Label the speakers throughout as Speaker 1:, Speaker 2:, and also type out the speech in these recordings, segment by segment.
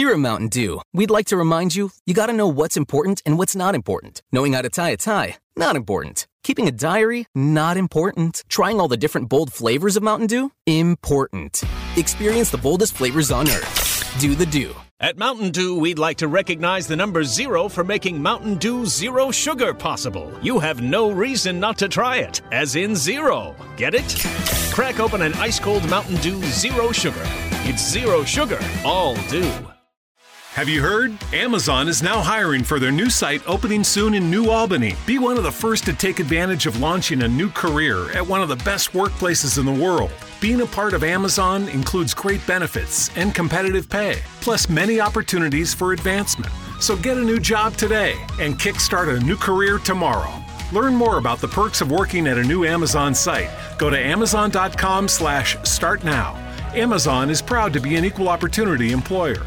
Speaker 1: Here at Mountain Dew, we'd like to remind you you gotta know what's important and what's not important. Knowing how to tie a tie, not important. Keeping a diary, not important. Trying all the different bold flavors of Mountain Dew, important. Experience the boldest flavors on earth. Do the Dew.
Speaker 2: At Mountain Dew, we'd like to recognize the number zero for making Mountain Dew Zero Sugar possible. You have no reason not to try it, as in zero. Get it? Crack open an ice cold Mountain Dew Zero Sugar. It's zero sugar, all dew.
Speaker 3: Have you heard? Amazon is now hiring for their new site opening soon in New Albany. Be one of the first to take advantage of launching a new career at one of the best workplaces in the world. Being a part of Amazon includes great benefits and competitive pay, plus many opportunities for advancement. So get a new job today and kickstart a new career tomorrow. Learn more about the perks of working at a new Amazon site. Go to amazon.com slash start now. Amazon is proud to be an equal opportunity employer.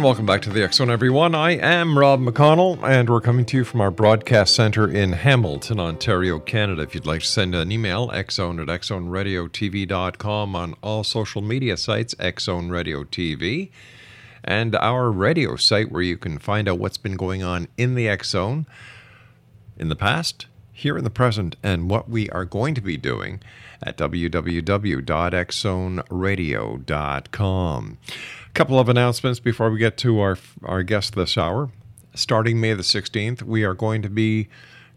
Speaker 4: And welcome back to the X Zone, everyone. I am Rob McConnell, and we're coming to you from our broadcast center in Hamilton, Ontario, Canada. If you'd like to send an email, xzone at xzoneradiotv.com on all social media sites, Xzone Radio TV, and our radio site where you can find out what's been going on in the X Zone in the past, here in the present, and what we are going to be doing at www.xzoneradio.com. Couple of announcements before we get to our our guest this hour. Starting May the 16th, we are going to be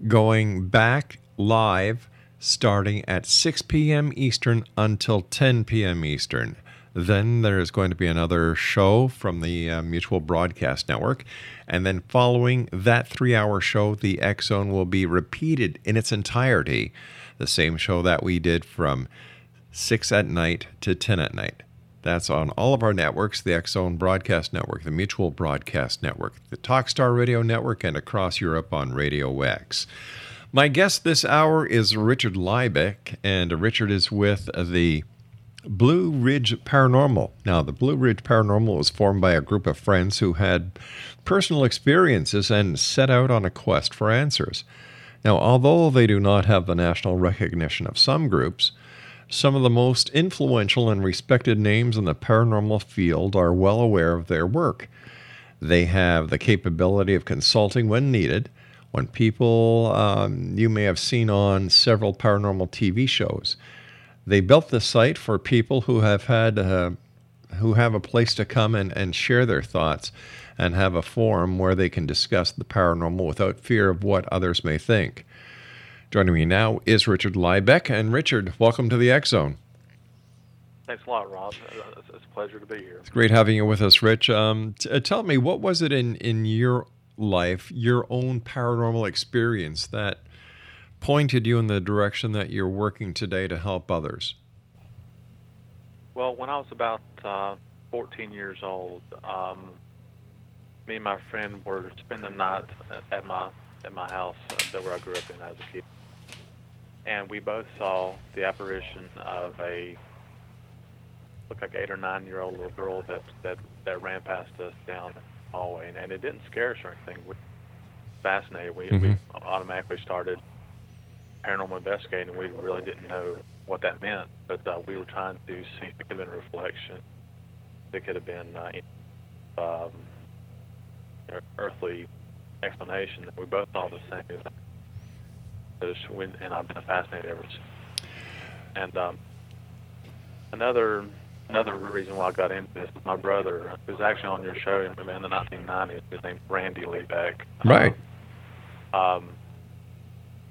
Speaker 4: going back live starting at 6 p.m. Eastern until 10 p.m. Eastern. Then there is going to be another show from the uh, Mutual Broadcast Network. And then following that three hour show, the X Zone will be repeated in its entirety. The same show that we did from 6 at night to 10 at night. That's on all of our networks the X Zone Broadcast Network, the Mutual Broadcast Network, the Talkstar Radio Network, and across Europe on Radio X. My guest this hour is Richard Liebeck, and Richard is with the Blue Ridge Paranormal. Now, the Blue Ridge Paranormal was formed by a group of friends who had personal experiences and set out on a quest for answers. Now, although they do not have the national recognition of some groups, some of the most influential and respected names in the paranormal field are well aware of their work. They have the capability of consulting when needed. When people um, you may have seen on several paranormal TV shows, they built the site for people who have had uh, who have a place to come and, and share their thoughts and have a forum where they can discuss the paranormal without fear of what others may think. Joining me now is Richard Liebeck. And Richard, welcome to the X Zone.
Speaker 5: Thanks a lot, Rob. It's a pleasure to be here.
Speaker 4: It's great having you with us, Rich. Um, t- uh, tell me, what was it in, in your life, your own paranormal experience, that pointed you in the direction that you're working today to help others?
Speaker 5: Well, when I was about uh, 14 years old, um, me and my friend were spending the night at my at my house uh, where I grew up in as a kid and we both saw the apparition of a looked like eight or nine year old little girl that that that ran past us down the hallway, and, and it didn't scare us or anything. We fascinated. We
Speaker 4: Mm-hmm.
Speaker 5: we automatically started paranormal investigating. We really didn't know what that meant, but uh, we were trying to see if it could have been a reflection. It could have been uh, um, earthly explanation. That we both saw the same. And I've been fascinated ever since. And um, another another reason why I got into this, is my brother was actually on your show in, in the 1990s. His name's Randy Liebeck.
Speaker 4: Right.
Speaker 5: Um, um,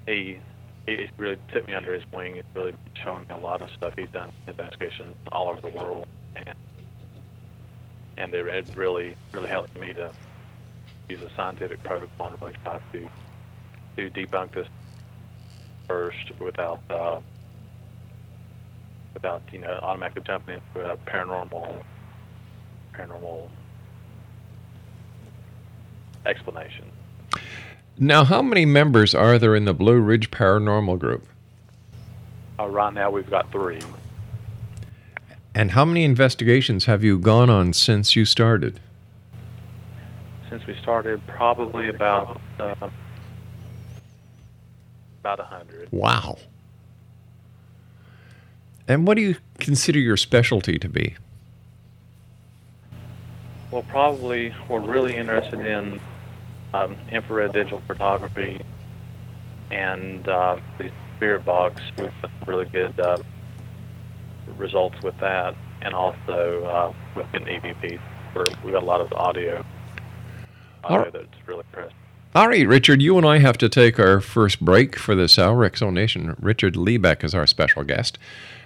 Speaker 5: he he really took me under his wing. He's really showing me a lot of stuff. He's done investigations all over the world, and and it, it really really helped me to use a scientific protocol and really try to to debunk this first without uh, without you know automatically jumping into a paranormal paranormal explanation.
Speaker 4: Now, how many members are there in the Blue Ridge Paranormal Group?
Speaker 5: Uh, right now, we've got three.
Speaker 4: And how many investigations have you gone on since you started?
Speaker 5: Since we started, probably about uh, about hundred.
Speaker 4: Wow. And what do you consider your specialty to be?
Speaker 5: Well, probably we're really interested in um, infrared digital photography and uh, the spirit box with really good uh, results with that, and also uh, with an EVP. Where we got a lot of audio, audio that's really impressive.
Speaker 4: All right, Richard, you and I have to take our first break for this hour. X Zone Nation. Richard Liebeck is our special guest.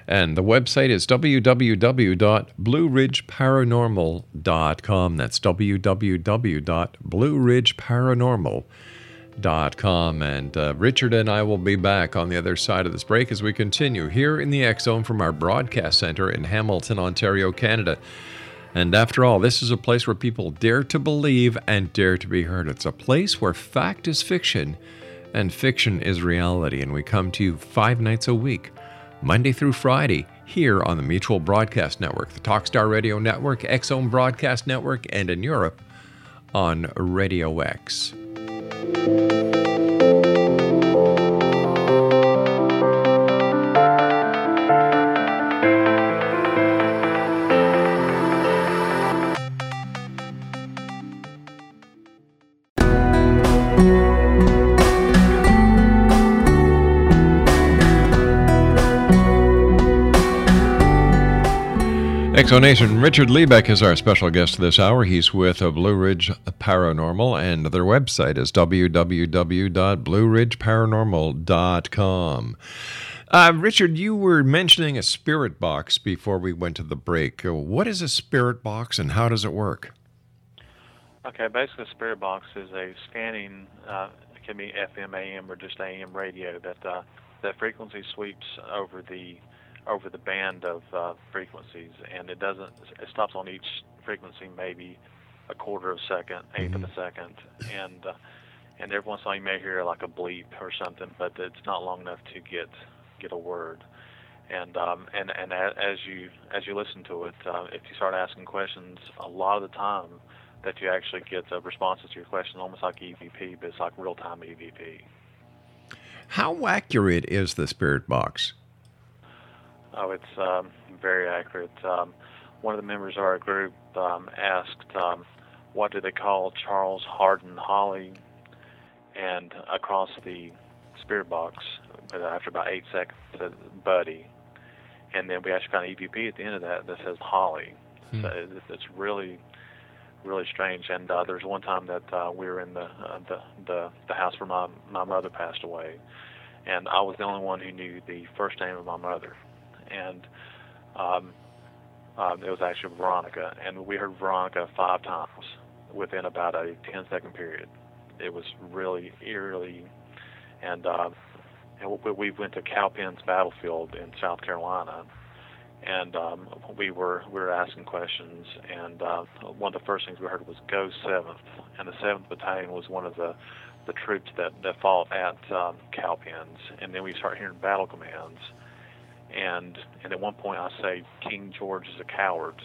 Speaker 4: And the website is www.blueridgeparanormal.com. That's www.blueridgeparanormal.com. And uh, Richard and I will be back on the other side of this break as we continue here in the X Zone from our broadcast center in Hamilton, Ontario, Canada. And after all, this is a place where people dare to believe and dare to be heard. It's a place where fact is fiction and fiction is reality. And we come to you five nights a week Monday through Friday, here on the Mutual Broadcast Network, the Talkstar Radio Network, Zone Broadcast Network, and in Europe on Radio X. X Zone Nation. Richard Liebeck is our special guest this hour. He's with Blue Ridge Paranormal, and their website is www.blueridgeparanormal.com. Uh, Richard, you were mentioning a spirit box before we went to the break. What is a spirit box and how does it work?
Speaker 5: Okay, basically, a spirit box is a scanning, uh, it can be FM, AM, or just AM radio that uh, that frequency sweeps over the over the band of uh, frequencies, and it doesn't. It stops on each frequency maybe a quarter of a second, 8th mm-hmm. of a second, and uh, and every once in a while you may hear like a bleep or something, but it's not long enough to get get a word. And um, and and as you as you listen to it, uh, if you start asking questions, a lot of the time that you actually get uh, responses to your question, almost like EVP, but it's like real time EVP.
Speaker 4: How accurate is the spirit box?
Speaker 5: Oh, it's um, very accurate. Um, one of the members of our group um, asked, um, "What do they call Charles Hardin Holly?" And across the spirit box, after about eight seconds, said "Buddy," and then we actually got an EVP at the end of that that says Holly. Hmm. So it's really, really strange. And uh, there's one time that uh, we were in the, uh, the the the house where my my mother passed away, and I was the only one who knew the first name of my mother and um, um, it was actually Veronica, and we heard Veronica five times within about a 10 second period. It was really eerily, and uh, and we went to Cowpens Battlefield in South Carolina, and um, we were we were asking questions, and uh, one of the first things we heard was "Go Seventh, and the Seventh Battalion was one of the the troops that that fought at um, Cowpens, and then we start hearing battle commands and and at one point I say King George is a coward,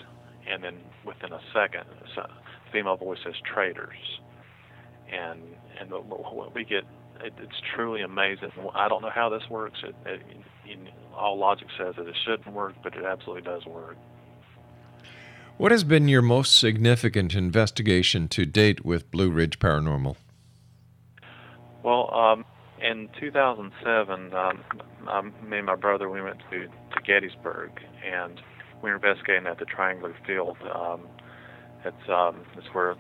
Speaker 5: and then within a second, a female voice says traitors, and and we get it, it's truly amazing. I don't know how this works. It, it, in, all logic says that it shouldn't work, but it absolutely does work.
Speaker 4: What has been your most significant investigation to date with Blue Ridge Paranormal?
Speaker 5: Well, um, in 2007, um, um, me and my brother we went to, to Gettysburg, and we were investigating at the Triangular Field. Um, it's um, it's where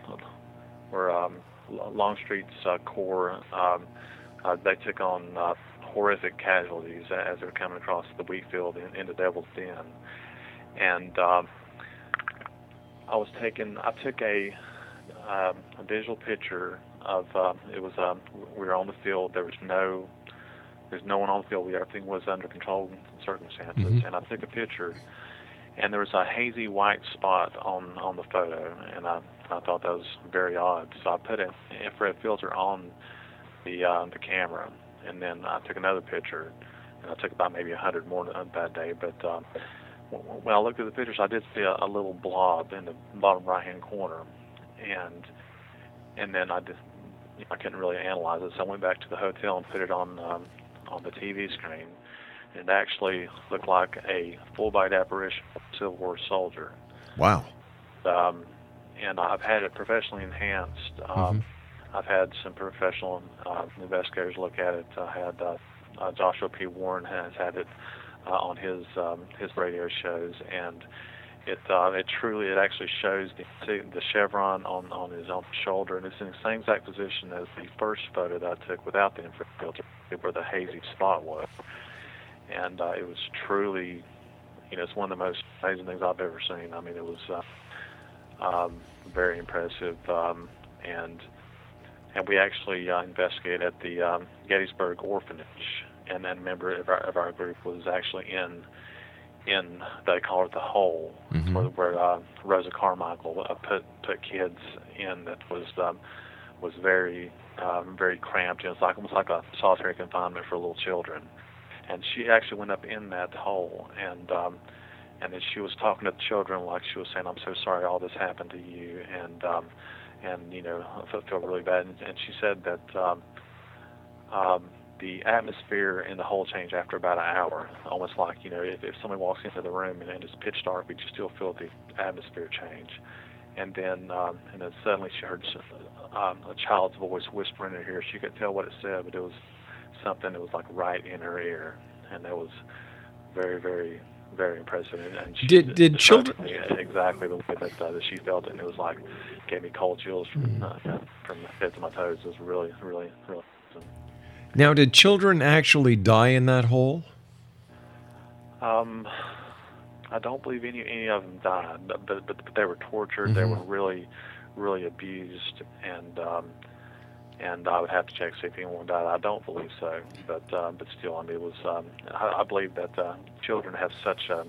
Speaker 5: where um, Longstreet's uh, Corps um, uh, they took on uh, horrific casualties as they were coming across the wheat field in, into Devil's Den, and um, I was taking I took a um, a visual picture of um, it was um, we were on the field. There was no there's no one on the field. Everything was under controlled circumstances,
Speaker 4: Mhm.
Speaker 5: and I took a picture, and there was a hazy white spot on on the photo, and I I thought that was very odd. So I put an infrared filter on the uh, the camera, and then I took another picture, and I took about maybe a hundred more that day. But um, when I looked at the pictures, I did see a, a little blob in the bottom right hand corner, and and then I just I couldn't really analyze it, so I went back to the hotel and put it on um, on the TV screen. It actually looked like a full bite apparition of a Civil War soldier.
Speaker 4: Wow.
Speaker 5: Um, and I've had it professionally enhanced. Um, I've had some professional uh, investigators look at it. I had uh, uh, Joshua P. Warren has had it uh, on his um, his radio shows, and it uh, it truly it actually shows the the chevron on on his own shoulder, and it's in the same exact position as the first photo that I took without the infrared filter, where the hazy spot was. And uh, it was truly, you know, it's one of the most amazing things I've ever seen. I mean, it was uh, um, very impressive, um, and and we actually uh, investigated at the um, Gettysburg Orphanage, and then a member of our, of our group was actually in in they call it the hole,
Speaker 4: Mhm.
Speaker 5: where, where uh, Rosa Carmichael uh, put put kids in that was um, was very um, very cramped. It was like almost like a solitary confinement for little children, and she actually went up in that hole and. Um, and then she was talking to the children like she was saying, "I'm so sorry all this happened to you," and um, and you know I felt, felt really bad. And, and she said that um, um, the atmosphere in the hole changed after about an hour, almost like you know if, if somebody walks into the room and, and it's pitch dark, but you still feel the atmosphere change. And then um, and then suddenly she heard um, a child's voice whispering in her ear. She could tell what it said, but it was something that was like right in her ear, and that was very very very impressive. And, and she
Speaker 4: Did- did children-
Speaker 5: exactly the way that, uh, that she felt it, and it was like gave me cold chills from uh, from my head to my toes. It was really really really.
Speaker 4: Now, did children actually die in that hole?
Speaker 5: Um, I don't believe any any of them died, but but, but they were tortured. They
Speaker 4: Mhm.
Speaker 5: were really, really abused, and um, and I would have to check to see if anyone died. I don't believe so, but uh, but still, I mean, it was. Um, I, I believe that uh, children have such a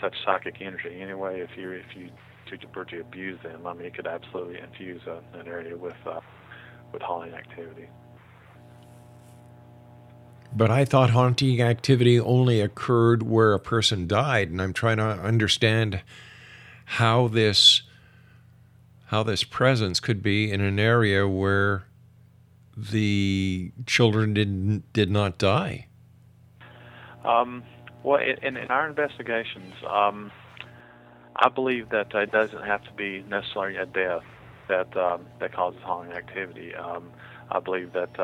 Speaker 5: such psychic energy anyway. If you if you to, were to abuse them, I mean, it could absolutely infuse a, an area with uh, with haunting activity.
Speaker 4: But I thought haunting activity only occurred where a person died, and I'm trying to understand how this how this presence could be in an area where the children didn't did not die.
Speaker 5: Um, well, in, in, our investigations, um, I believe that it doesn't have to be necessarily a death that um, that causes haunting activity. Um, I believe that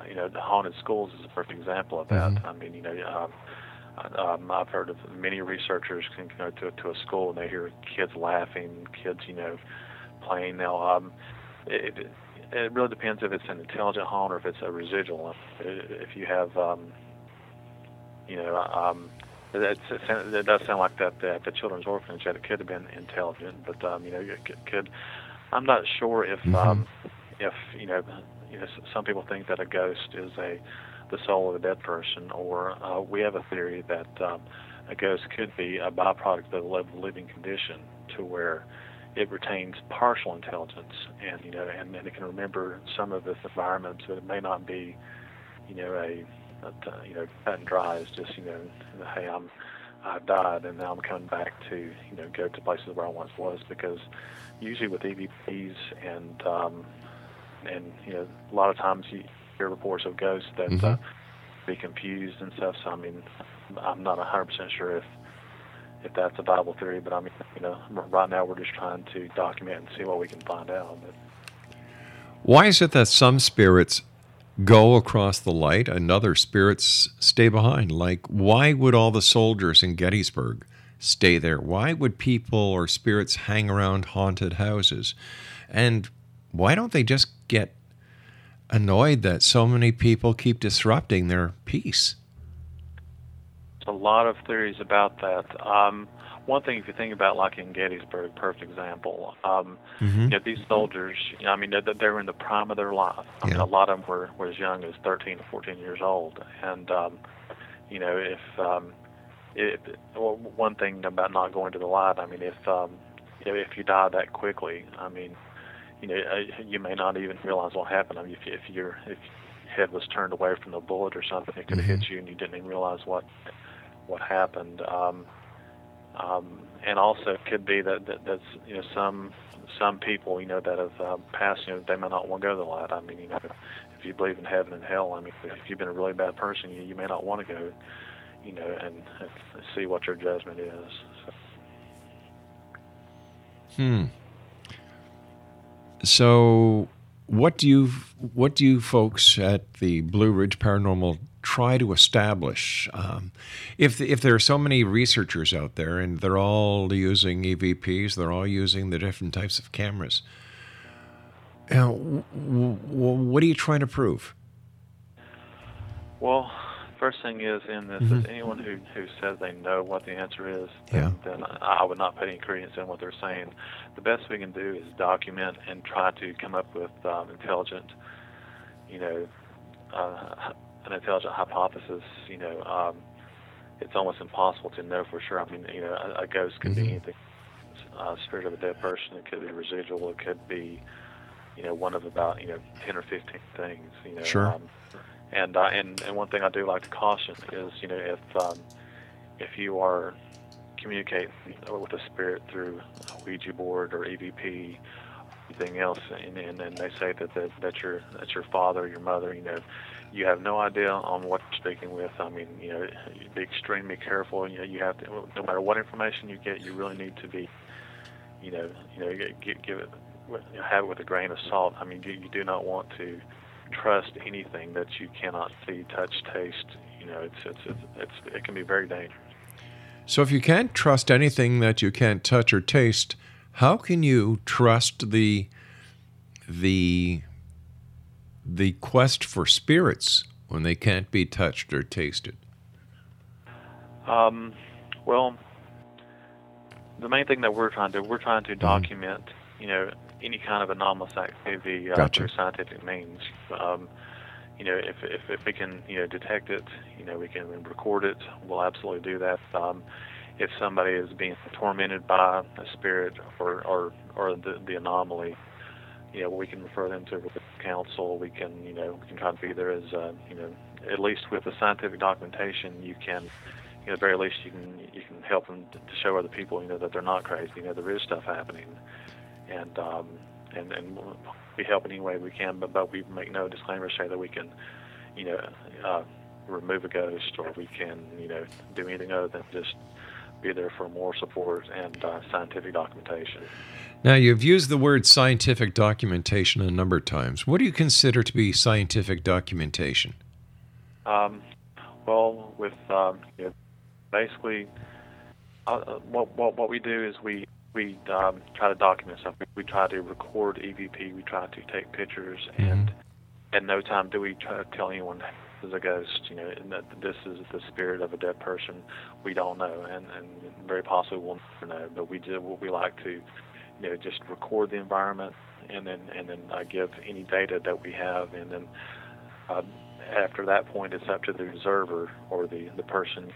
Speaker 5: um, you know the haunted schools is a perfect example of that.
Speaker 4: Mhm.
Speaker 5: I mean, you know. Um, um, I've heard of many researchers can go to to a school and they hear kids laughing, kids, you know, playing. Now, um, it, it, really depends if it's an intelligent haunt or if it's a residual. If you have um, you know, um, it, it, it does sound like that at the children's orphanage that it could have been intelligent, but um, you know, it could, could. I'm not sure if um, if you know, you know, some people think that a ghost is a the soul of a dead person, or uh, we have a theory that um, a ghost could be a byproduct of liv- living condition, to where it retains partial intelligence, and you know, and, and it can remember some of its environments, but it may not be, you know, a uh, you know, cut and dry is just, you know, hey, I'm, I've died and now I'm coming back to, you know, go to places where I once was because usually with EVPs and, um, and, you know, a lot of times you hear reports of ghosts that uh,
Speaker 4: Mhm.
Speaker 5: be confused and stuff. So, I mean, I'm not 100% sure if, if that's a viable theory. But I mean, you know, right now we're just trying to document and see what we can find out. But,
Speaker 4: Why is it that some spirits go across the light and other spirits stay behind? Like, why would all the soldiers in Gettysburg stay there? Why would people or spirits hang around haunted houses? And why don't they just get annoyed that so many people keep disrupting their peace?
Speaker 5: There's a lot of theories about that. Um, one thing, if you think about, like in Gettysburg, perfect example. Um,
Speaker 4: Mhm.
Speaker 5: You know, these soldiers. You know, I mean, they, they were in the prime of their life. I mean,
Speaker 4: Yeah.
Speaker 5: a lot of them were, were as young as 13 to 14 years old. And um, you know, if um, if well, one thing about not going to the light, I mean, if um, if you die that quickly, I mean, you know, uh, you may not even realize what happened. I mean, if, if your if your head was turned away from the bullet or something, it could have hit you, and you didn't even realize what what happened. Um, um, and also, it could be that, that that's you know some some people you know that have um, passed. You know, they may not want to go to the light. I mean, you know, if you believe in heaven and hell, I mean, if you've been a really bad person, you, you may not want to go. You know, and, and see what your judgment is. So,
Speaker 4: Hmm. So, what do you what do you folks at the Blue Ridge Paranormal try to establish? Um, if if there are so many researchers out there and they're all using EVPs, they're all using the different types of cameras. You know, w- w- what are you trying to prove?
Speaker 5: Well, first thing is in this is anyone who, who says they know what the answer is,
Speaker 4: Yeah.
Speaker 5: then I I would not put any credence in what they're saying. The best we can do is document and try to come up with um, intelligent, you know, uh, an intelligent hypothesis. You know, um, it's almost impossible to know for sure. I mean, you know, a, a ghost could be anything. Uh, spirit of a dead person. It could be residual. It could be, you know, one of about you know ten or fifteen things. You know,
Speaker 4: Sure.
Speaker 5: Um, and uh, and and one thing I do like to caution is, you know, if um, if you are communicating with a spirit through a Ouija board or EVP, anything else, and, and, and they say that, that that your that's your father, your mother, you know, you have no idea on what you're speaking with. I mean, you know, be extremely careful. You know, you have to, no matter what information you get, you really need to be, you know, you know, give, give it, have it with a grain of salt. I mean, you, you do not want to trust anything that you cannot see, touch, taste. You know, it's it's it's, it's it can be very dangerous.
Speaker 4: So, if you can't trust anything that you can't touch or taste, how can you trust the the the quest for spirits when they can't be touched or tasted?
Speaker 5: Um, well, the main thing that we're trying to we're trying to document, you know, any kind of anomalous activity uh,
Speaker 4: Gotcha.
Speaker 5: through scientific means. Um, you know, if, if if we can you know detect it, you know, we can record it. We'll absolutely do that. Um, if somebody is being tormented by a spirit or or or the, the anomaly, you know, we can refer them to counsel. We can, you know, we can try to be there as, uh, you know, at least with the scientific documentation, you can, you know, at the very least, you can you can help them to, to show other people, you know, that they're not crazy. You know, there is stuff happening, and um, and and we help in any way we can. But but we make no disclaimer say that we can, you know, uh, remove a ghost or we can, you know, do anything other than just be there for more support and uh, scientific documentation.
Speaker 4: Now, you've used the word scientific documentation a number of times. What do you consider to be scientific documentation?
Speaker 5: Um, well, with um, you know, basically, uh, uh, what, what what we do is we we um, try to document stuff. We, try to record EVP. We try to take pictures, and at no time do we try to tell anyone this is a ghost. You know, and that this is the spirit of a dead person. We don't know, and and very possibly we'll never know. But we do. What we like to, you know, just record the environment, and then and then uh, give any data that we have, and then. Uh, after that point, it's up to the observer or the the person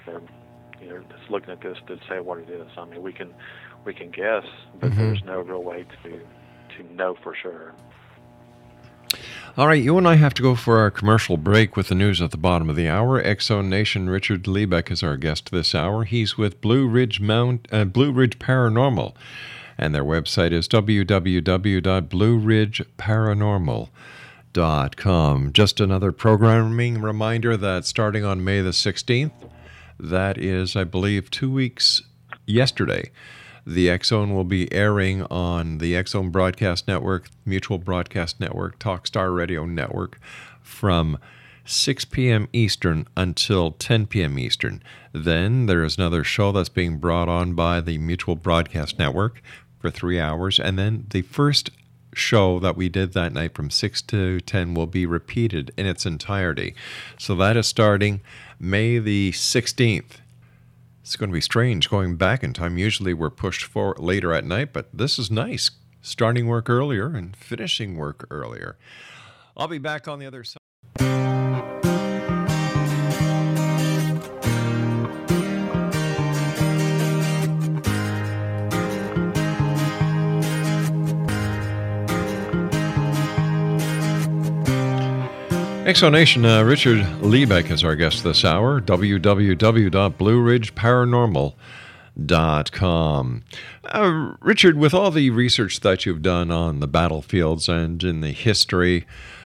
Speaker 5: you know that's looking at this to say what it is. I mean, we can we can guess, but there's no real way to to know for sure.
Speaker 4: All right, you and I have to go for our commercial break with the news at the bottom of the hour. X Zone Nation Richard Liebeck is our guest this hour. He's with Blue Ridge Mount uh, Blue Ridge Paranormal, and their website is www.blueridgeparanormal.com. Just another programming reminder that starting on May the 16th, that is, I believe, two weeks yesterday. The Zone will be airing on the Zone Broadcast Network, Mutual Broadcast Network, Talkstar Radio Network from 6 p.m. Eastern until 10 p.m. Eastern. Then there is another show that's being brought on by the Mutual Broadcast Network for three hours. And then the first show that we did that night from 6 to 10 will be repeated in its entirety. So that is starting May the 16th. It's going to be strange going back in time. Usually we're pushed for later at night, but this is nice. Starting work earlier and finishing work earlier. I'll be back on the other side. X Zone Nation, uh, Richard Liebeck is our guest this hour. www.blueridgeparanormal.com. Uh, Richard, with all the research that you've done on the battlefields and in the history,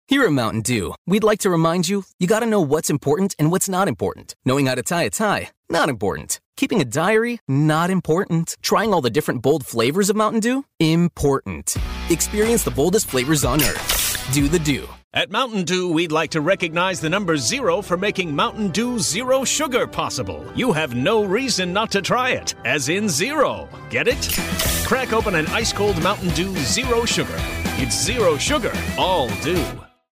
Speaker 1: Here at Mountain Dew, we'd like to remind you you got to know what's important and what's not important. Knowing how to tie a tie, not important. Keeping a diary, not important. Trying all the different bold flavors of Mountain Dew, important. Experience the boldest flavors on earth. Do the Dew.
Speaker 2: At Mountain Dew, we'd like to recognize the number zero for making Mountain Dew Zero Sugar possible. You have no reason not to try it, as in zero. Get it? Crack open an ice cold Mountain Dew Zero Sugar. It's zero sugar, all dew.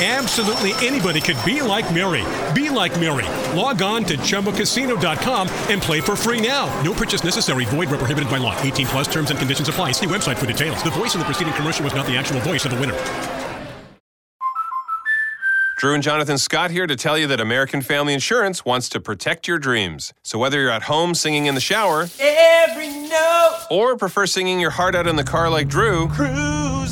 Speaker 6: Absolutely anybody could be like Mary. Be like Mary. Log on to ChumbaCasino.com and play for free now. No purchase necessary. Void where prohibited by law. 18 plus terms and conditions apply. See website for details. The voice in the preceding commercial was not the actual voice of the winner.
Speaker 7: Drew and Jonathan Scott here to tell you that American Family Insurance wants to protect your dreams. So whether you're at home singing in the shower,
Speaker 8: Every note
Speaker 7: or prefer singing your heart out in the car like Drew,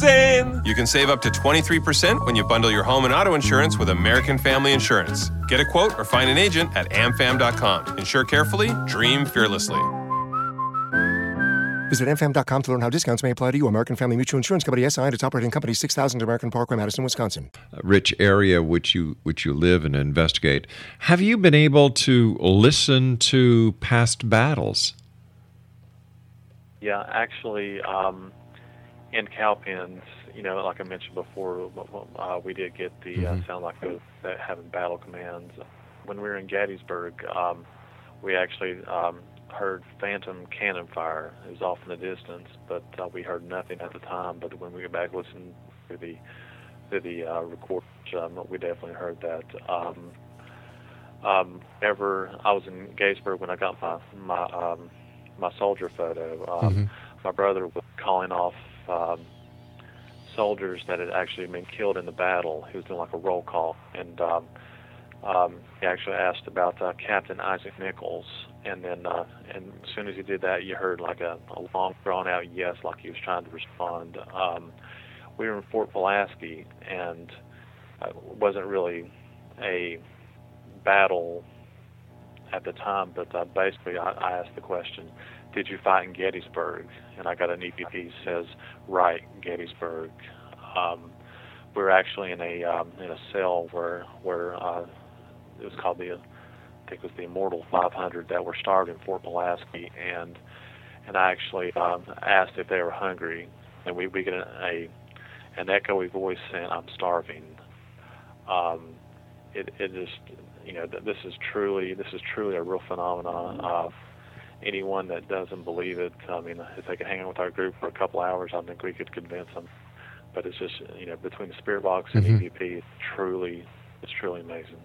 Speaker 8: cruising.
Speaker 7: you can save up to 23% when you bundle your home and auto insurance with American Family Insurance. Get a quote or find an agent at amfam.com. Insure carefully, dream fearlessly.
Speaker 9: Visit amfam.com to learn how discounts may apply to you. American Family Mutual Insurance Company SI and its operating company 6000 American Parkway, Madison, Wisconsin.
Speaker 4: rich area which you which you live and investigate. Have you been able to listen to past battles?
Speaker 5: Yeah, actually, um, in Cowpens, you know, like I mentioned before, uh, we did get the uh,
Speaker 4: Mhm.
Speaker 5: sound like those that having battle commands. When we were in Gettysburg, um, we actually um, heard phantom cannon fire. It was off in the distance, but uh, we heard nothing at the time. But when we go back listen to the to the uh, recordings, um, we definitely heard that. Um, um, ever, I was in Gettysburg when I got my my um, my soldier photo. Um,
Speaker 4: Mhm.
Speaker 5: My brother was calling off um, soldiers that had actually been killed in the battle. He was doing like a roll call, and um, um, he actually asked about uh, Captain Isaac Nichols. And then, uh, and as soon as he did that, you heard like a, a long, drawn-out yes, like he was trying to respond. Um, we were in Fort Pulaski, and uh, it wasn't really a battle at the time, but uh, basically I, I asked the question, did you fight in Gettysburg? And I got an EVP says, right, Gettysburg. Um, we were actually in a um, in a cell where where uh, it was called the I think it was the Immortal 500 that were starved in Fort Pulaski, and and I actually um, asked if they were hungry, and we we get a, a an echoey voice saying, "I'm starving." Um, it it just you know th- this is truly this is truly a real phenomenon. Uh, anyone that doesn't believe it, I mean, if they could hang out with our group for a couple hours, I think we could convince them. But it's just you know between the spirit box and
Speaker 4: Mhm.
Speaker 5: EVP, it's truly it's truly amazing.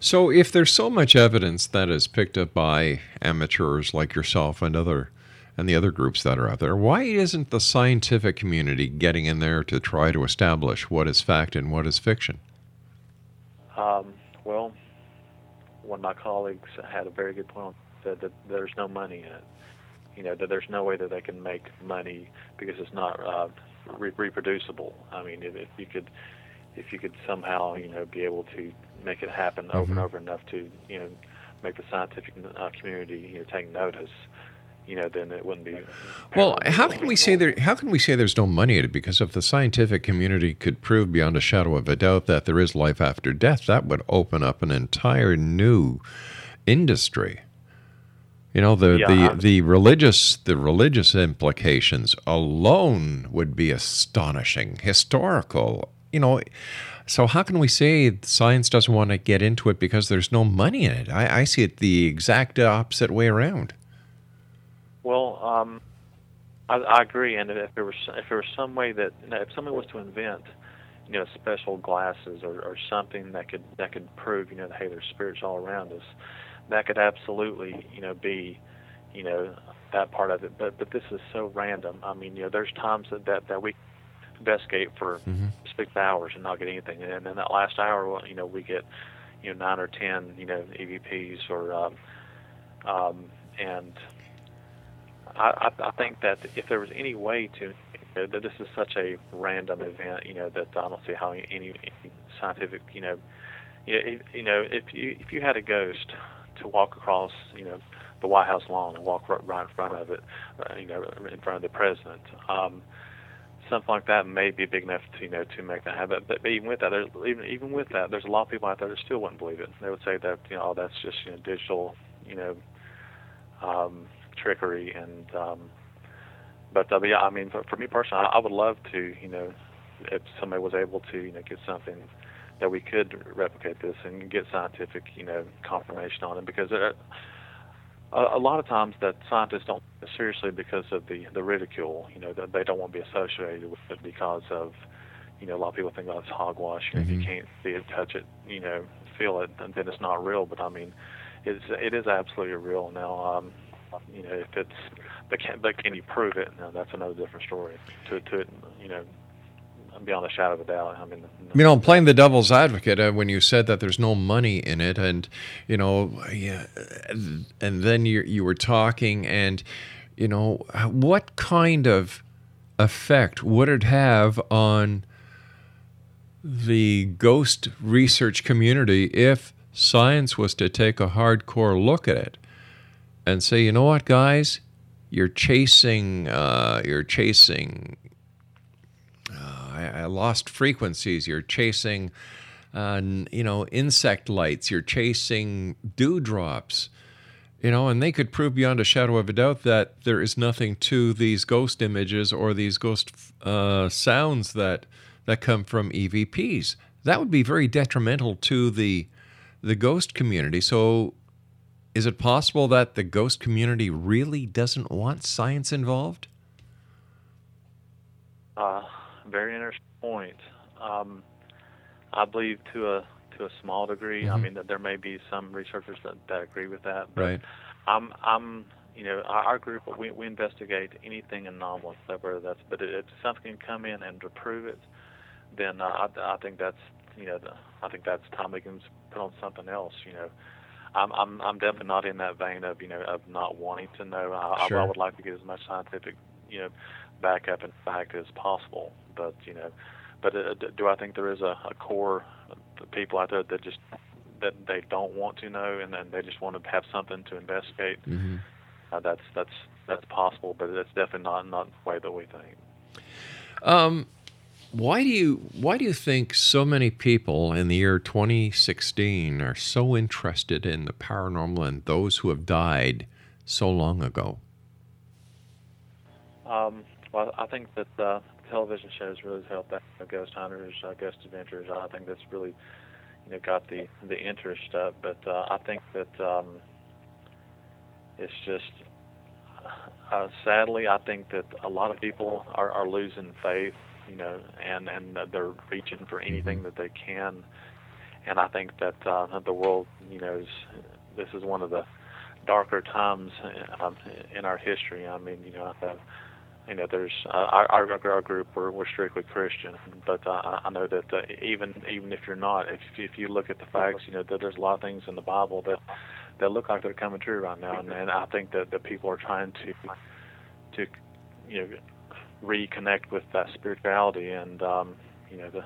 Speaker 4: So if there's so much evidence that is picked up by amateurs like yourself and other and the other groups that are out there, why isn't the scientific community getting in there to try to establish what is fact and what is fiction?
Speaker 5: Um, well, one of my colleagues had a very good point. Said that there's no money in it. You know that there's no way that they can make money because it's not uh, re- reproducible. I mean, if, if you could, if you could somehow, you know, be able to make it happen over and
Speaker 4: Mhm.
Speaker 5: over enough to, you know, make the scientific uh, community you know take notice, you know, then it wouldn't be.
Speaker 4: Well, how can we say there? How can we say there's no money in it? Because if the scientific community could prove beyond a shadow of a doubt that there is life after death, that would open up an entire new industry. You know, the
Speaker 5: Yeah,
Speaker 4: the the religious the religious implications alone would be astonishing, historical. You know, so how can we say science doesn't want to get into it because there's no money in it? I, I see it the exact opposite way around.
Speaker 5: Well, um, I, I agree, and if there was if there was some way that you know, if someone was to invent, you know, special glasses or, or something that could that could prove, you know, hey, there's spirits all around us, that could absolutely, you know, be, you know, that part of it. But but this is so random. I mean, you know, there's times that that, that we investigate for six hours and not get anything, and then that last hour, you know, we get, you know, nine or ten, you know, EVPs or, um, um, and I, I, I think that if there was any way to, you know, that this is such a random event, you know, that I don't see how any, any scientific, you know, you know, if- you know, if you if you had a ghost to walk across, you know, the White House lawn and walk right, right in front of it, uh, you know, in front of the president, um, something like that may be big enough to you know to make that happen. But, but even with that, there's, even even with that, there's a lot of people out there that still wouldn't believe it. They would say that you know, oh, that's just you know digital, you know, um, trickery and. Um, but, uh, but yeah, I mean, for, for me personally, I, I would love to, you know, if somebody was able to, you know, get something that we could replicate this and get scientific, you know, confirmation on it because there, a, a lot of times that scientists don't seriously because of the the ridicule. You know, that they don't want to be associated with it because of, you know, a lot of people think oh, it's hogwash. You know, If you can't see it, touch it, you know, feel it, then then it's not real. But I mean, it's it is absolutely real now. Um, you know, if it's but can but can you prove it? Now that's another different story. To to it, you know, beyond a shadow of a doubt. I mean,
Speaker 4: You know, I'm playing the devil's advocate uh, when you said that there's no money in it, and you know, yeah, and then you you were talking, and you know, what kind of effect would it have on the ghost research community if science was to take a hardcore look at it and say, you know what, guys, you're chasing, uh, you're chasing Lost frequencies. You're chasing, uh, you know, insect lights. You're chasing dewdrops. You know, and they could prove beyond a shadow of a doubt that there is nothing to these ghost images or these ghost uh, sounds that that come from EVPs. That would be very detrimental to the the ghost community. So, is it possible that the ghost community really doesn't want science involved?
Speaker 5: Uh, very interesting point. Um, I believe to a to a small degree. I
Speaker 4: Mhm.
Speaker 5: mean, that there may be some researchers that, that agree with that. But
Speaker 4: Right.
Speaker 5: I'm I'm you know our, our group we we investigate anything anomalous, whether that's but if something can come in and to prove it, then uh, I I think that's you know the, I think that's time we can put on something else. You know. I'm I'm I'm definitely not in that vein of you know of not wanting to know. I,
Speaker 4: Sure.
Speaker 5: I, I would like to get as much scientific you know backup and fact as possible. But you know, but uh, do I think there is a, a core of people out there that just that they don't want to know and then they just want to have something to investigate?
Speaker 4: Mm-hmm.
Speaker 5: Uh, that's that's that's possible, but it's definitely not not the way that we think.
Speaker 4: Um, why do you why do you think so many people in the year 2016 are so interested in the paranormal and those who have died so long ago?
Speaker 5: Um, well, I think that uh, television shows really helped that. You know, Ghost Hunters, uh, Ghost Adventures. I think that's really, you know, got the the interest up. But uh, I think that um, it's just, uh, sadly, I think that a lot of people are, are losing faith. You know, and and they're reaching for anything that they can. And I think that uh, the world, you know, is this is one of the darker times um, in our history. I mean, you know, uh, you know, there's uh, our, our group we're, we're strictly Christian, but uh, I know that uh, even even if you're not, if if you look at the facts, you know that there's a lot of things in the Bible that that look like they're coming true right now, and, and I think that that people are trying to to you know reconnect with that spirituality, and um, you know the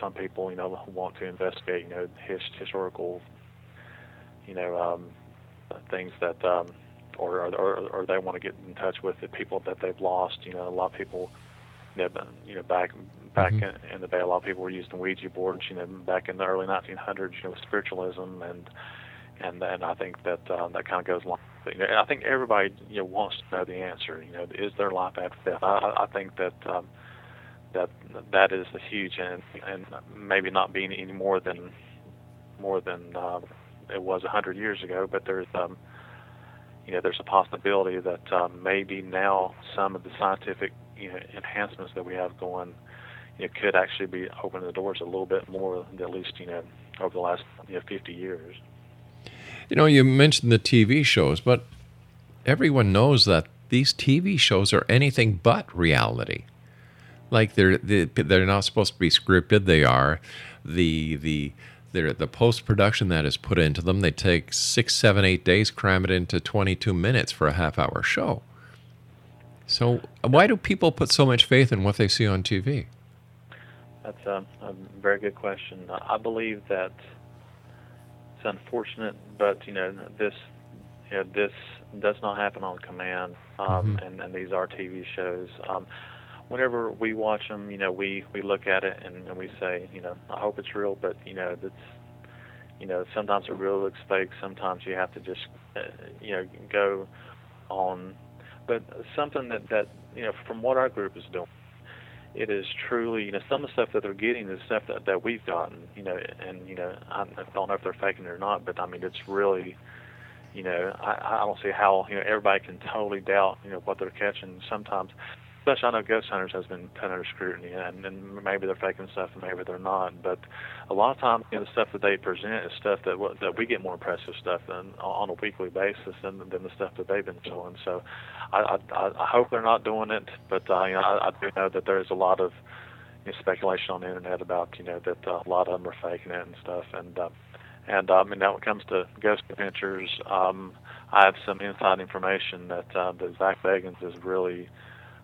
Speaker 5: some people you know want to investigate you know his, historical you know, um, things that, um, or, or or they want to get in touch with the people that they've lost. You know, a lot of people, you know, you know back back
Speaker 4: Mhm.
Speaker 5: in, in the day, a lot of people were using Ouija boards. You know, back in the early 1900s, you know, with spiritualism and and and I think that um, that kind of goes along. with it. I think everybody you know wants to know the answer. You know, is there life after death? I, I think that um, that that is a huge and and maybe not being any more than more than um, it was a hundred years ago, but there's um, you know there's a possibility that um, maybe now some of the scientific you know enhancements that we have going you know, could actually be opening the doors a little bit more at least you know over the last you know 50 years.
Speaker 4: You know, you mentioned the TV shows, but everyone knows that these TV shows are anything but reality. Like they're they- they're not supposed to be scripted. They are the the they're, the post production that is put into them. They take six, seven, eight days, cram it into twenty two minutes for a half hour show. So why do people put so much faith in what they see on TV?
Speaker 5: That's a, a very good question. I believe that it's unfortunate, but you know this you know, this does not happen on command, um,
Speaker 10: Mhm.
Speaker 5: and, and these are TV shows. Um, whenever we watch them, you know, we, we look at it and, and we say, you know, I hope it's real, but you know, that's you know, sometimes it really looks fake. Sometimes you have to just, uh, you know, go on. But something that that you know, from what our group is doing, it is truly, you know, some of the stuff that they're getting is stuff that, that we've gotten, you know, and, you know, I, don't know if they're faking it or not, but I mean, it's really, you know, I, I don't see how, you know, everybody can totally doubt, you know, what they're catching. Sometimes, especially I know Ghost Hunters has been put under scrutiny, and, and maybe they're faking stuff and maybe they're not, but a lot of times, you know, the stuff that they present is stuff that, that we get more impressive stuff than on a weekly basis than, than the stuff that they've been showing. So I, I, I hope they're not doing it, but uh, you know, I, I do know that there is a lot of you know, speculation on the internet about you know that uh, a lot of them are faking it and stuff. And uh, and um, and now when it comes to Ghost Adventures, um, I have some inside information that uh, that Zak Bagans is really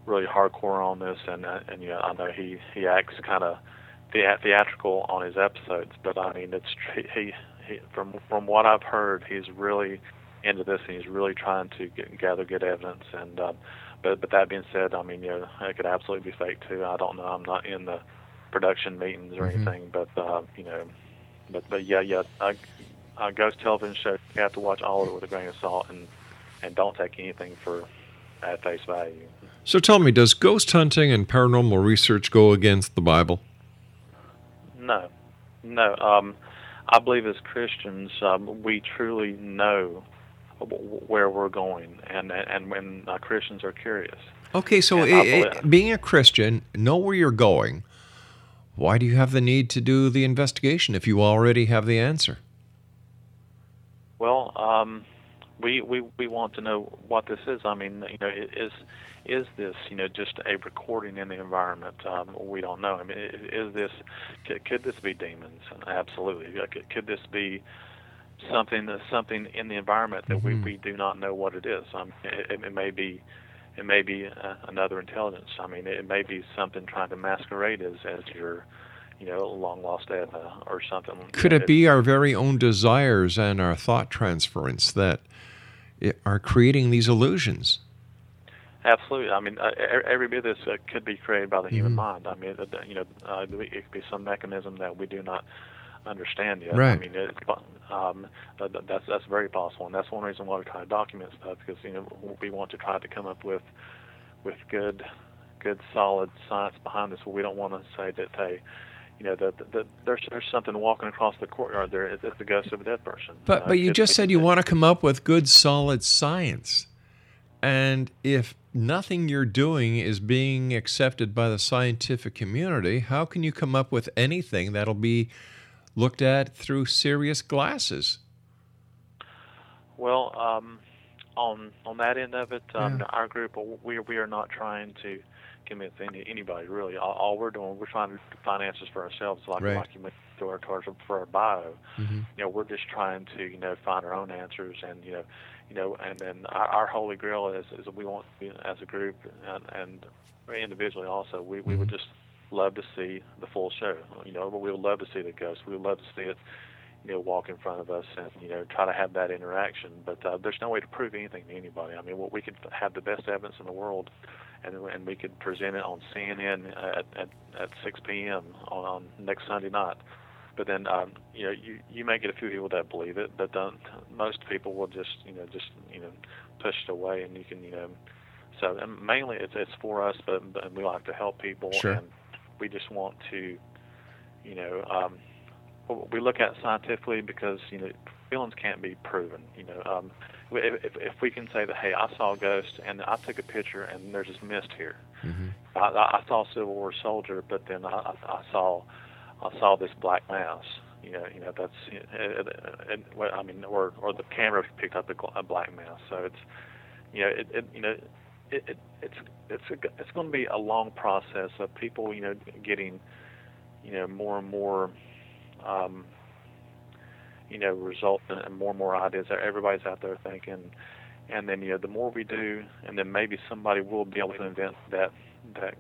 Speaker 5: really hardcore on this, and uh, and you know I know he he acts kind of thea- theatrical on his episodes, but I mean it's tr- he, he from from what I've heard, he's really into this and he's really trying to get, gather good evidence. And um, but but that being said, I mean you know it could absolutely be fake too. I don't know. I'm not in the production meetings or
Speaker 4: Mhm.
Speaker 5: anything, but uh, you know, but but yeah yeah. I, uh, Ghost television show, you have to watch all of it with a grain of salt and and don't take anything for at face value.
Speaker 4: So tell me, does ghost hunting and paranormal research go against the Bible?
Speaker 5: No, no. Um, I believe as Christians, um, we truly know where we're going, and and when uh, Christians are curious.
Speaker 4: Okay, so
Speaker 5: And I
Speaker 4: i- i-
Speaker 5: believe-
Speaker 4: being a Christian, know where you're going. Why do you have the need to do the investigation if you already have the answer?
Speaker 5: Well, um, we, we we want to know what this is. I mean, you know, is is this you know just a recording in the environment? Um, we don't know. I mean, is this could, could this be demons? Absolutely. Uh, Could, could this be something something in the environment that we,
Speaker 4: Mhm.
Speaker 5: we do not know what it is? Um, it, it, it may be it may be uh, another intelligence. I mean, it may be something trying to masquerade as as your you know long lost Edna or something.
Speaker 4: Could it be our very own desires and our thought transference that are creating these illusions?
Speaker 5: Absolutely. I mean, uh, every bit of this uh, could be created by the human
Speaker 4: Mhm.
Speaker 5: mind. I mean, uh, you know, uh, it could be some mechanism that we do not understand yet. I mean, it, um, that- that's that's very possible, and that's one reason why we try to document stuff because you know we want to try to come up with with good, good solid science behind this. We don't want to say that hey, you know, that, that there's there's something walking across the courtyard there. It's, it's the ghost of a dead person.
Speaker 4: But
Speaker 5: Uh,
Speaker 4: but you just said you want to come up with good solid science. And if nothing you're doing is being accepted by the scientific community, how can you come up with anything that'll be looked at through serious glasses?
Speaker 5: Well, um, on on that end of it, um,
Speaker 4: Yeah.
Speaker 5: our group we we are not trying to convince any, anybody really. All, all we're doing, we're trying to find answers for ourselves, like
Speaker 4: Right.
Speaker 5: like you mentioned to our, to our for our bio.
Speaker 4: Mhm.
Speaker 5: You know, we're just trying to you know find our own answers, and you know, you know, and then our, our holy grail is is we want to be, as a group and and individually also, we we would just love to see the full show. You know, we would love to see the ghost. We would love to see it you know, walk in front of us and you know try to have that interaction. But uh, there's no way to prove anything to anybody. I mean, well, we could have the best evidence in the world, and and we could present it on CNN at at, at 6 p.m. On, on next Sunday night. But then, um, you know, you you may get a few people that believe it, but don't, most people will just you know just you know push it away, and you can you know. So and mainly it's it's for us, but, but we like to help people,
Speaker 4: Sure.
Speaker 5: and we just want to, you know. Um, we look at scientifically because you know feelings can't be proven. You know, um, if, if we can say that, hey, I saw a ghost and I took a picture and there's this mist here. I, I I saw a Civil War soldier, but then I, I I saw I saw this black mouse. You know, you know that's it, it, I mean, or or the camera picked up a, black mouse. So it's you know it, it you know it, it it's it's a, it's going to be a long process of people you know getting you know more and more um, you know, result in more and more ideas everybody's out there thinking. And then, you know, the more we do, and then maybe somebody will be able to invent that, that,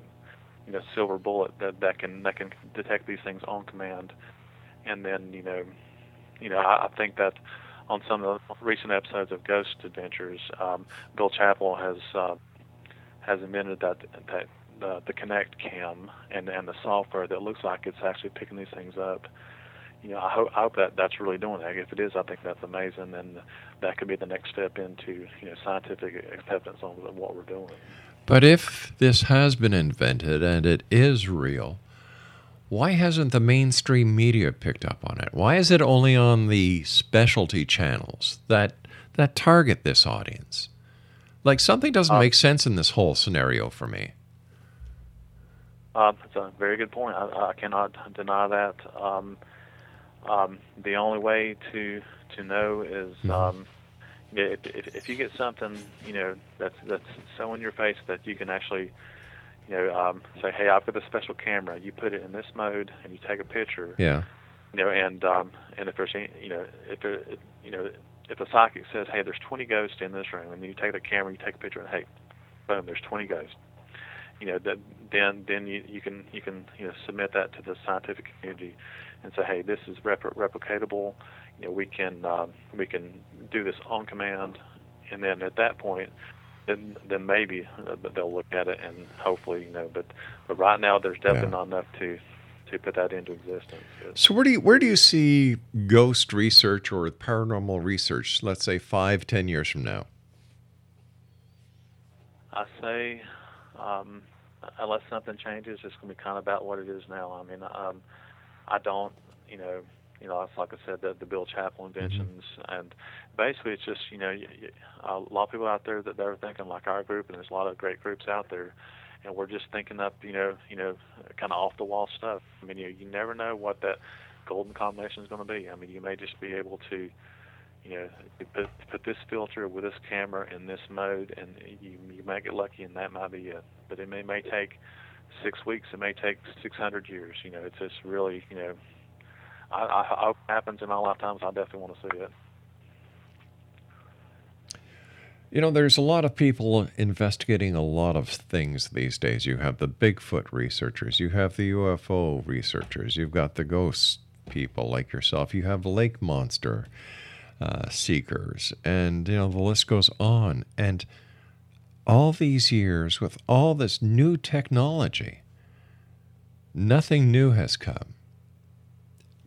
Speaker 5: you know, silver bullet that, that can, that can detect these things on command. And then, you know, you know, I, I think that on some of the recent episodes of Ghost Adventures, um, Bill Chappell has, uh, has invented that, that, the, the Kinect Cam and, and the software that looks like it's actually picking these things up you know, I hope, I hope that that's really doing that. If it is, I think that's amazing, and that could be the next step into you know scientific acceptance on what we're doing.
Speaker 4: But if this has been invented and it is real, why hasn't the mainstream media picked up on it? Why is it only on the specialty channels that that target this audience? Like something doesn't make sense in this whole scenario for me.
Speaker 5: Uh, that's a very good point. I, I cannot deny that. Um, um, the only way to to know is um, you know, if, if, if you get something you know that's that's so in your face that you can actually you know um, say, hey, I've got a special camera. You put it in this mode and you take a picture.
Speaker 4: Yeah.
Speaker 5: You know, and um, and if there's any, you know if there you know if the psychic says, hey, there's 20 ghosts in this room, and you take the camera, you take a picture, and hey, boom, there's 20 ghosts. You know, that, then then you, you can you can you know submit that to the scientific community and say, hey, this is repl- replicatable. You know, we can um, we can do this on command, and then at that point, then then maybe uh, they'll look at it and hopefully you know. But but right now, there's definitely not enough to to put that into existence.
Speaker 4: So where do you where do you see ghost research or paranormal research, let's say five, ten years from now?
Speaker 5: I say, um, unless something changes, it's going to be kind of about what it is now. I mean, um, I don't, you know, you know, like I said, the, the Bill Chappell inventions, mm-hmm. and basically it's just, you know, y y a lot of people out there that they're thinking like our group, and there's a lot of great groups out there, and we're just thinking up, you know, you know, kind of off the wall stuff. I mean, you you never know what that golden combination is going to be. I mean, you may just be able to, you know, put put this filter with this camera in this mode, and you you might get lucky, and that might be it. But it may may take six weeks. It may take 600 years. You know, it's just really, you know, I, I, hope it happens in our lifetimes. I definitely want to see it.
Speaker 4: You know, there's a lot of people investigating a lot of things these days. You have the Bigfoot researchers, you have the UFO researchers, you've got the ghost people like yourself, you have lake monster uh, seekers, and you know the list goes on. And all these years, with all this new technology, nothing new has come.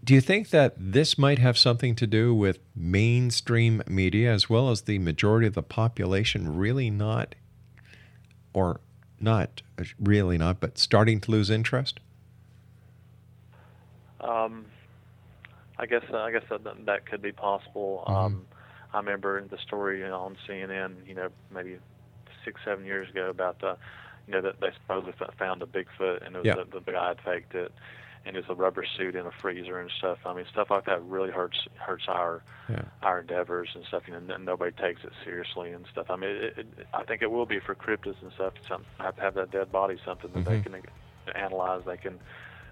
Speaker 4: Do you think that this might have something to do with mainstream media as well as the majority of the population really not, or not really not, but starting to lose interest?
Speaker 5: Um, I guess I guess that that could be possible.
Speaker 4: Mhm.
Speaker 5: Um, I remember the story you know, on CNN, you know, maybe six seven years ago about the, you know, that they supposedly found a Bigfoot and it was
Speaker 4: Yeah.
Speaker 5: the, the guy had faked it, and it was a rubber suit in a freezer and stuff. I mean, stuff like that really hurts hurts our
Speaker 4: Yeah.
Speaker 5: our endeavors and stuff. You know, nobody takes it seriously and stuff. I mean, it, it, I think it will be for cryptids and stuff. Some have to have that dead body, something that they
Speaker 4: Mhm.
Speaker 5: can analyze. They can.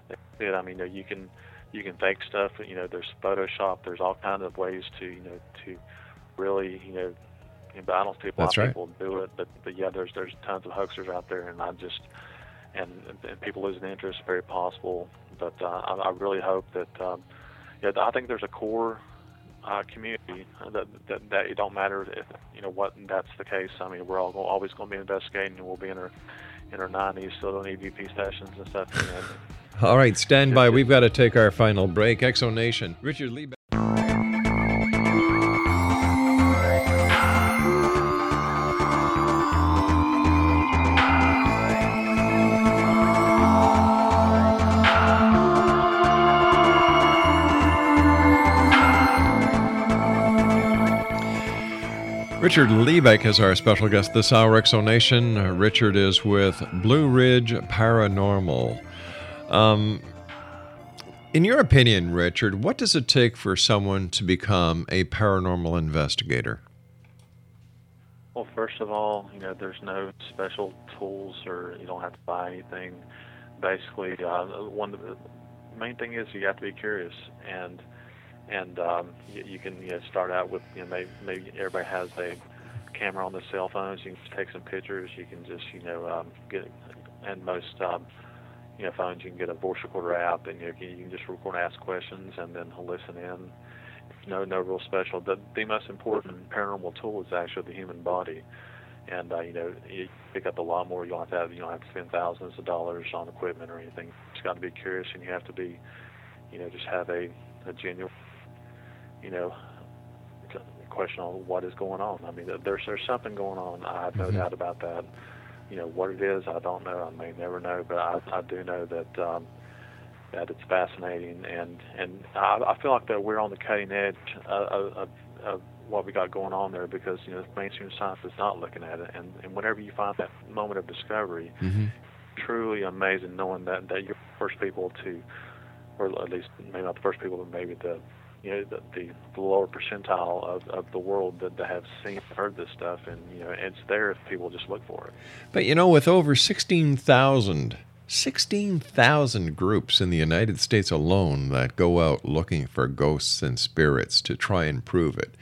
Speaker 5: They can do it. I mean, you know, you can you can fake stuff. You know, there's Photoshop. There's all kinds of ways to you know to really you know. you know, But I don't see a lot
Speaker 4: That's
Speaker 5: of
Speaker 4: right.
Speaker 5: people do it. But, but yeah, there's there's tons of hoaxers out there, and I just and, and people losing interest very possible. But uh, I, I really hope that um, yeah, I think there's a core uh, community that, that that it don't matter if you know what that's the case. I mean, we're all go, always going to be investigating, and we'll be in our in our 90s, still doing EVP sessions and stuff. You know.
Speaker 4: All right, stand by. We've got to take our final break. X Zone Nation, Richard Lee. Richard Liebeck is our special guest this hour, X Zone Nation. Richard is with Blue Ridge Paranormal. Um, in your opinion, Richard, what does it take for someone to become a paranormal investigator?
Speaker 5: Well, first of all, you know, there's no special tools or you don't have to buy anything. Basically, uh, one of the main thing is you have to be curious and and um, you, you can you know, start out with you know maybe, maybe everybody has a camera on their cell phones. You can take some pictures. You can just you know um, get and most um, you know phones you can get a voice recorder app and you, know, you can just record and ask questions and then listen in. No, no real special. The the most important paranormal tool is actually the human body, and uh, you know you pick up a lot more. You don't have to have, you don't have to spend thousands of dollars on equipment or anything. You just got to be curious and you have to be, you know, just have a, a genuine you know, question on what is going on. I mean, there's there's something going on. I have no mm-hmm. doubt about that. You know, what it is, I don't know. I may never know, but I, I do know that um, that it's fascinating, and and I, I feel like that we're on the cutting edge of, of, of what we got going on there because you know mainstream science is not looking at it, and, and whenever you find that moment of discovery,
Speaker 4: mm-hmm.
Speaker 5: truly amazing knowing that that you're the first people to, or at least maybe not the first people, but maybe the you know the, the, the lower percentile of, of the world that, that have seen heard this stuff and you know it's there if people just look for it
Speaker 4: but you know with over 16,000 16,000 groups in the United States alone that go out looking for ghosts and spirits to try and prove it.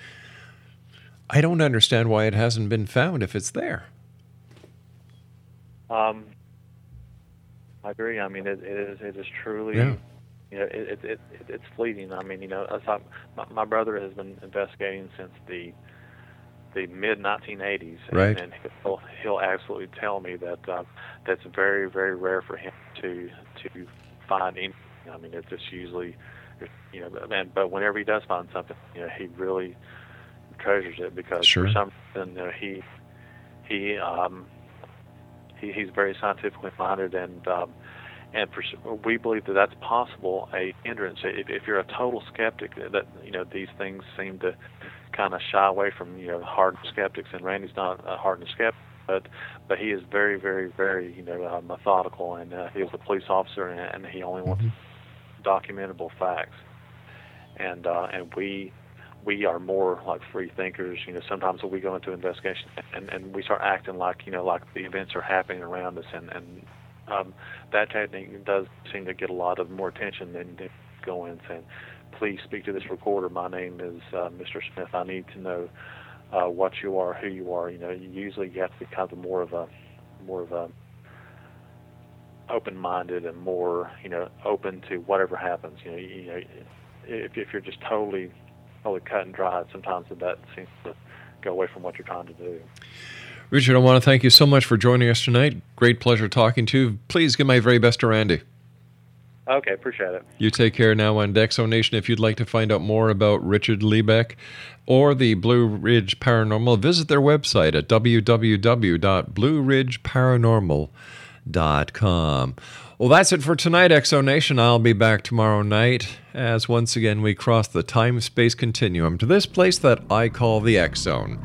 Speaker 4: I don't understand why it hasn't been found if it's there.
Speaker 5: Um, I agree. I mean, it, it is it is truly
Speaker 4: yeah
Speaker 5: you know, it, it, it, it's fleeting. I mean, you know, I, my, my brother has been investigating since the the mid 1980s,
Speaker 4: right.
Speaker 5: and, and he'll, he'll absolutely tell me that uh, that's very very rare for him to to find anything. I mean, it's just usually, you know, and but whenever he does find something, you know, he really treasures it because
Speaker 4: sure.
Speaker 5: for some reason, you know, he he um he, he's very scientifically minded and um, and for, we believe that that's possible a hindrance if, if you're a total skeptic that you know these things seem to kind of shy away from you know hardened skeptics and Randy's not a hardened skeptic but but he is very very very you know uh, methodical and uh, he was a police officer and, and he only wants mm-hmm. documentable facts and uh, and we we are more like free thinkers. You know, sometimes we go into investigation and, and we start acting like you know like the events are happening around us, and and um, that technique does seem to get a lot of more attention than, going saying, please speak to this recorder. My name is uh, Mr. Smith. I need to know uh, what you are, who you are. You know, usually you have to be kind of more of a, more of a open-minded and more, you know, open to whatever happens. You know, you, know, if, if you're just totally, totally cut and dried, sometimes that seems to go away from what you're trying to do.
Speaker 4: Richard, I want to thank you so much for joining us tonight. Great pleasure talking to you. Please give my very best to Randy.
Speaker 5: Okay, appreciate it.
Speaker 4: You take care now on Dexo Nation. If you'd like to find out more about Richard Liebeck or the Blue Ridge Paranormal, visit their website at www.blueridgeparanormal.com. Well, that's it for tonight, X Zone Nation. I'll be back tomorrow night as once again we cross the time space continuum to this place that I call the X Zone.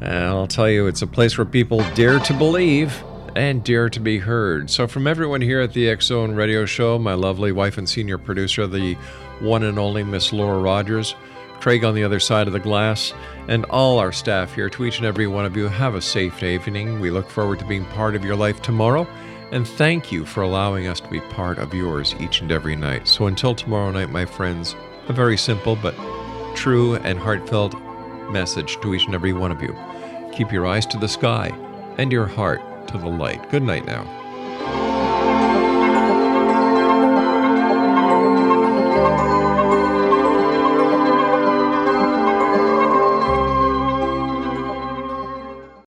Speaker 4: And I'll tell you, it's a place where people dare to believe and dare to be heard. So, from everyone here at the X Zone Radio Show, my lovely wife and senior producer, the one and only Miss Laura Rogers, Craig on the other side of the glass, and all our staff here, to each and every one of you, have a safe evening. We look forward to being part of your life tomorrow, and thank you for allowing us to be part of yours each and every night. So, until tomorrow night, my friends, a very simple but true and heartfelt message to each and every one of you. Keep your eyes to the sky and your heart to the light. Good night now.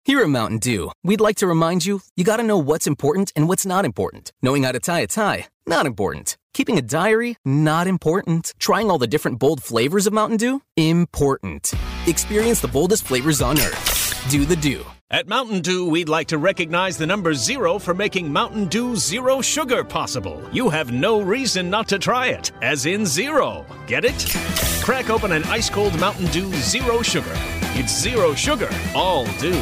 Speaker 1: Here at Mountain Dew, we'd like to remind you you got to know what's important and what's not important. Knowing how to tie a tie not important. Keeping a diary, not important. Trying all the different bold flavors of Mountain Dew, important. Experience the boldest flavors on earth. Do the Dew.
Speaker 2: At Mountain Dew, we'd like to recognize the number zero for making Mountain Dew Zero Sugar possible. You have no reason not to try it, as in zero. Get it? Crack open an ice cold Mountain Dew Zero Sugar. It's zero sugar, all dew.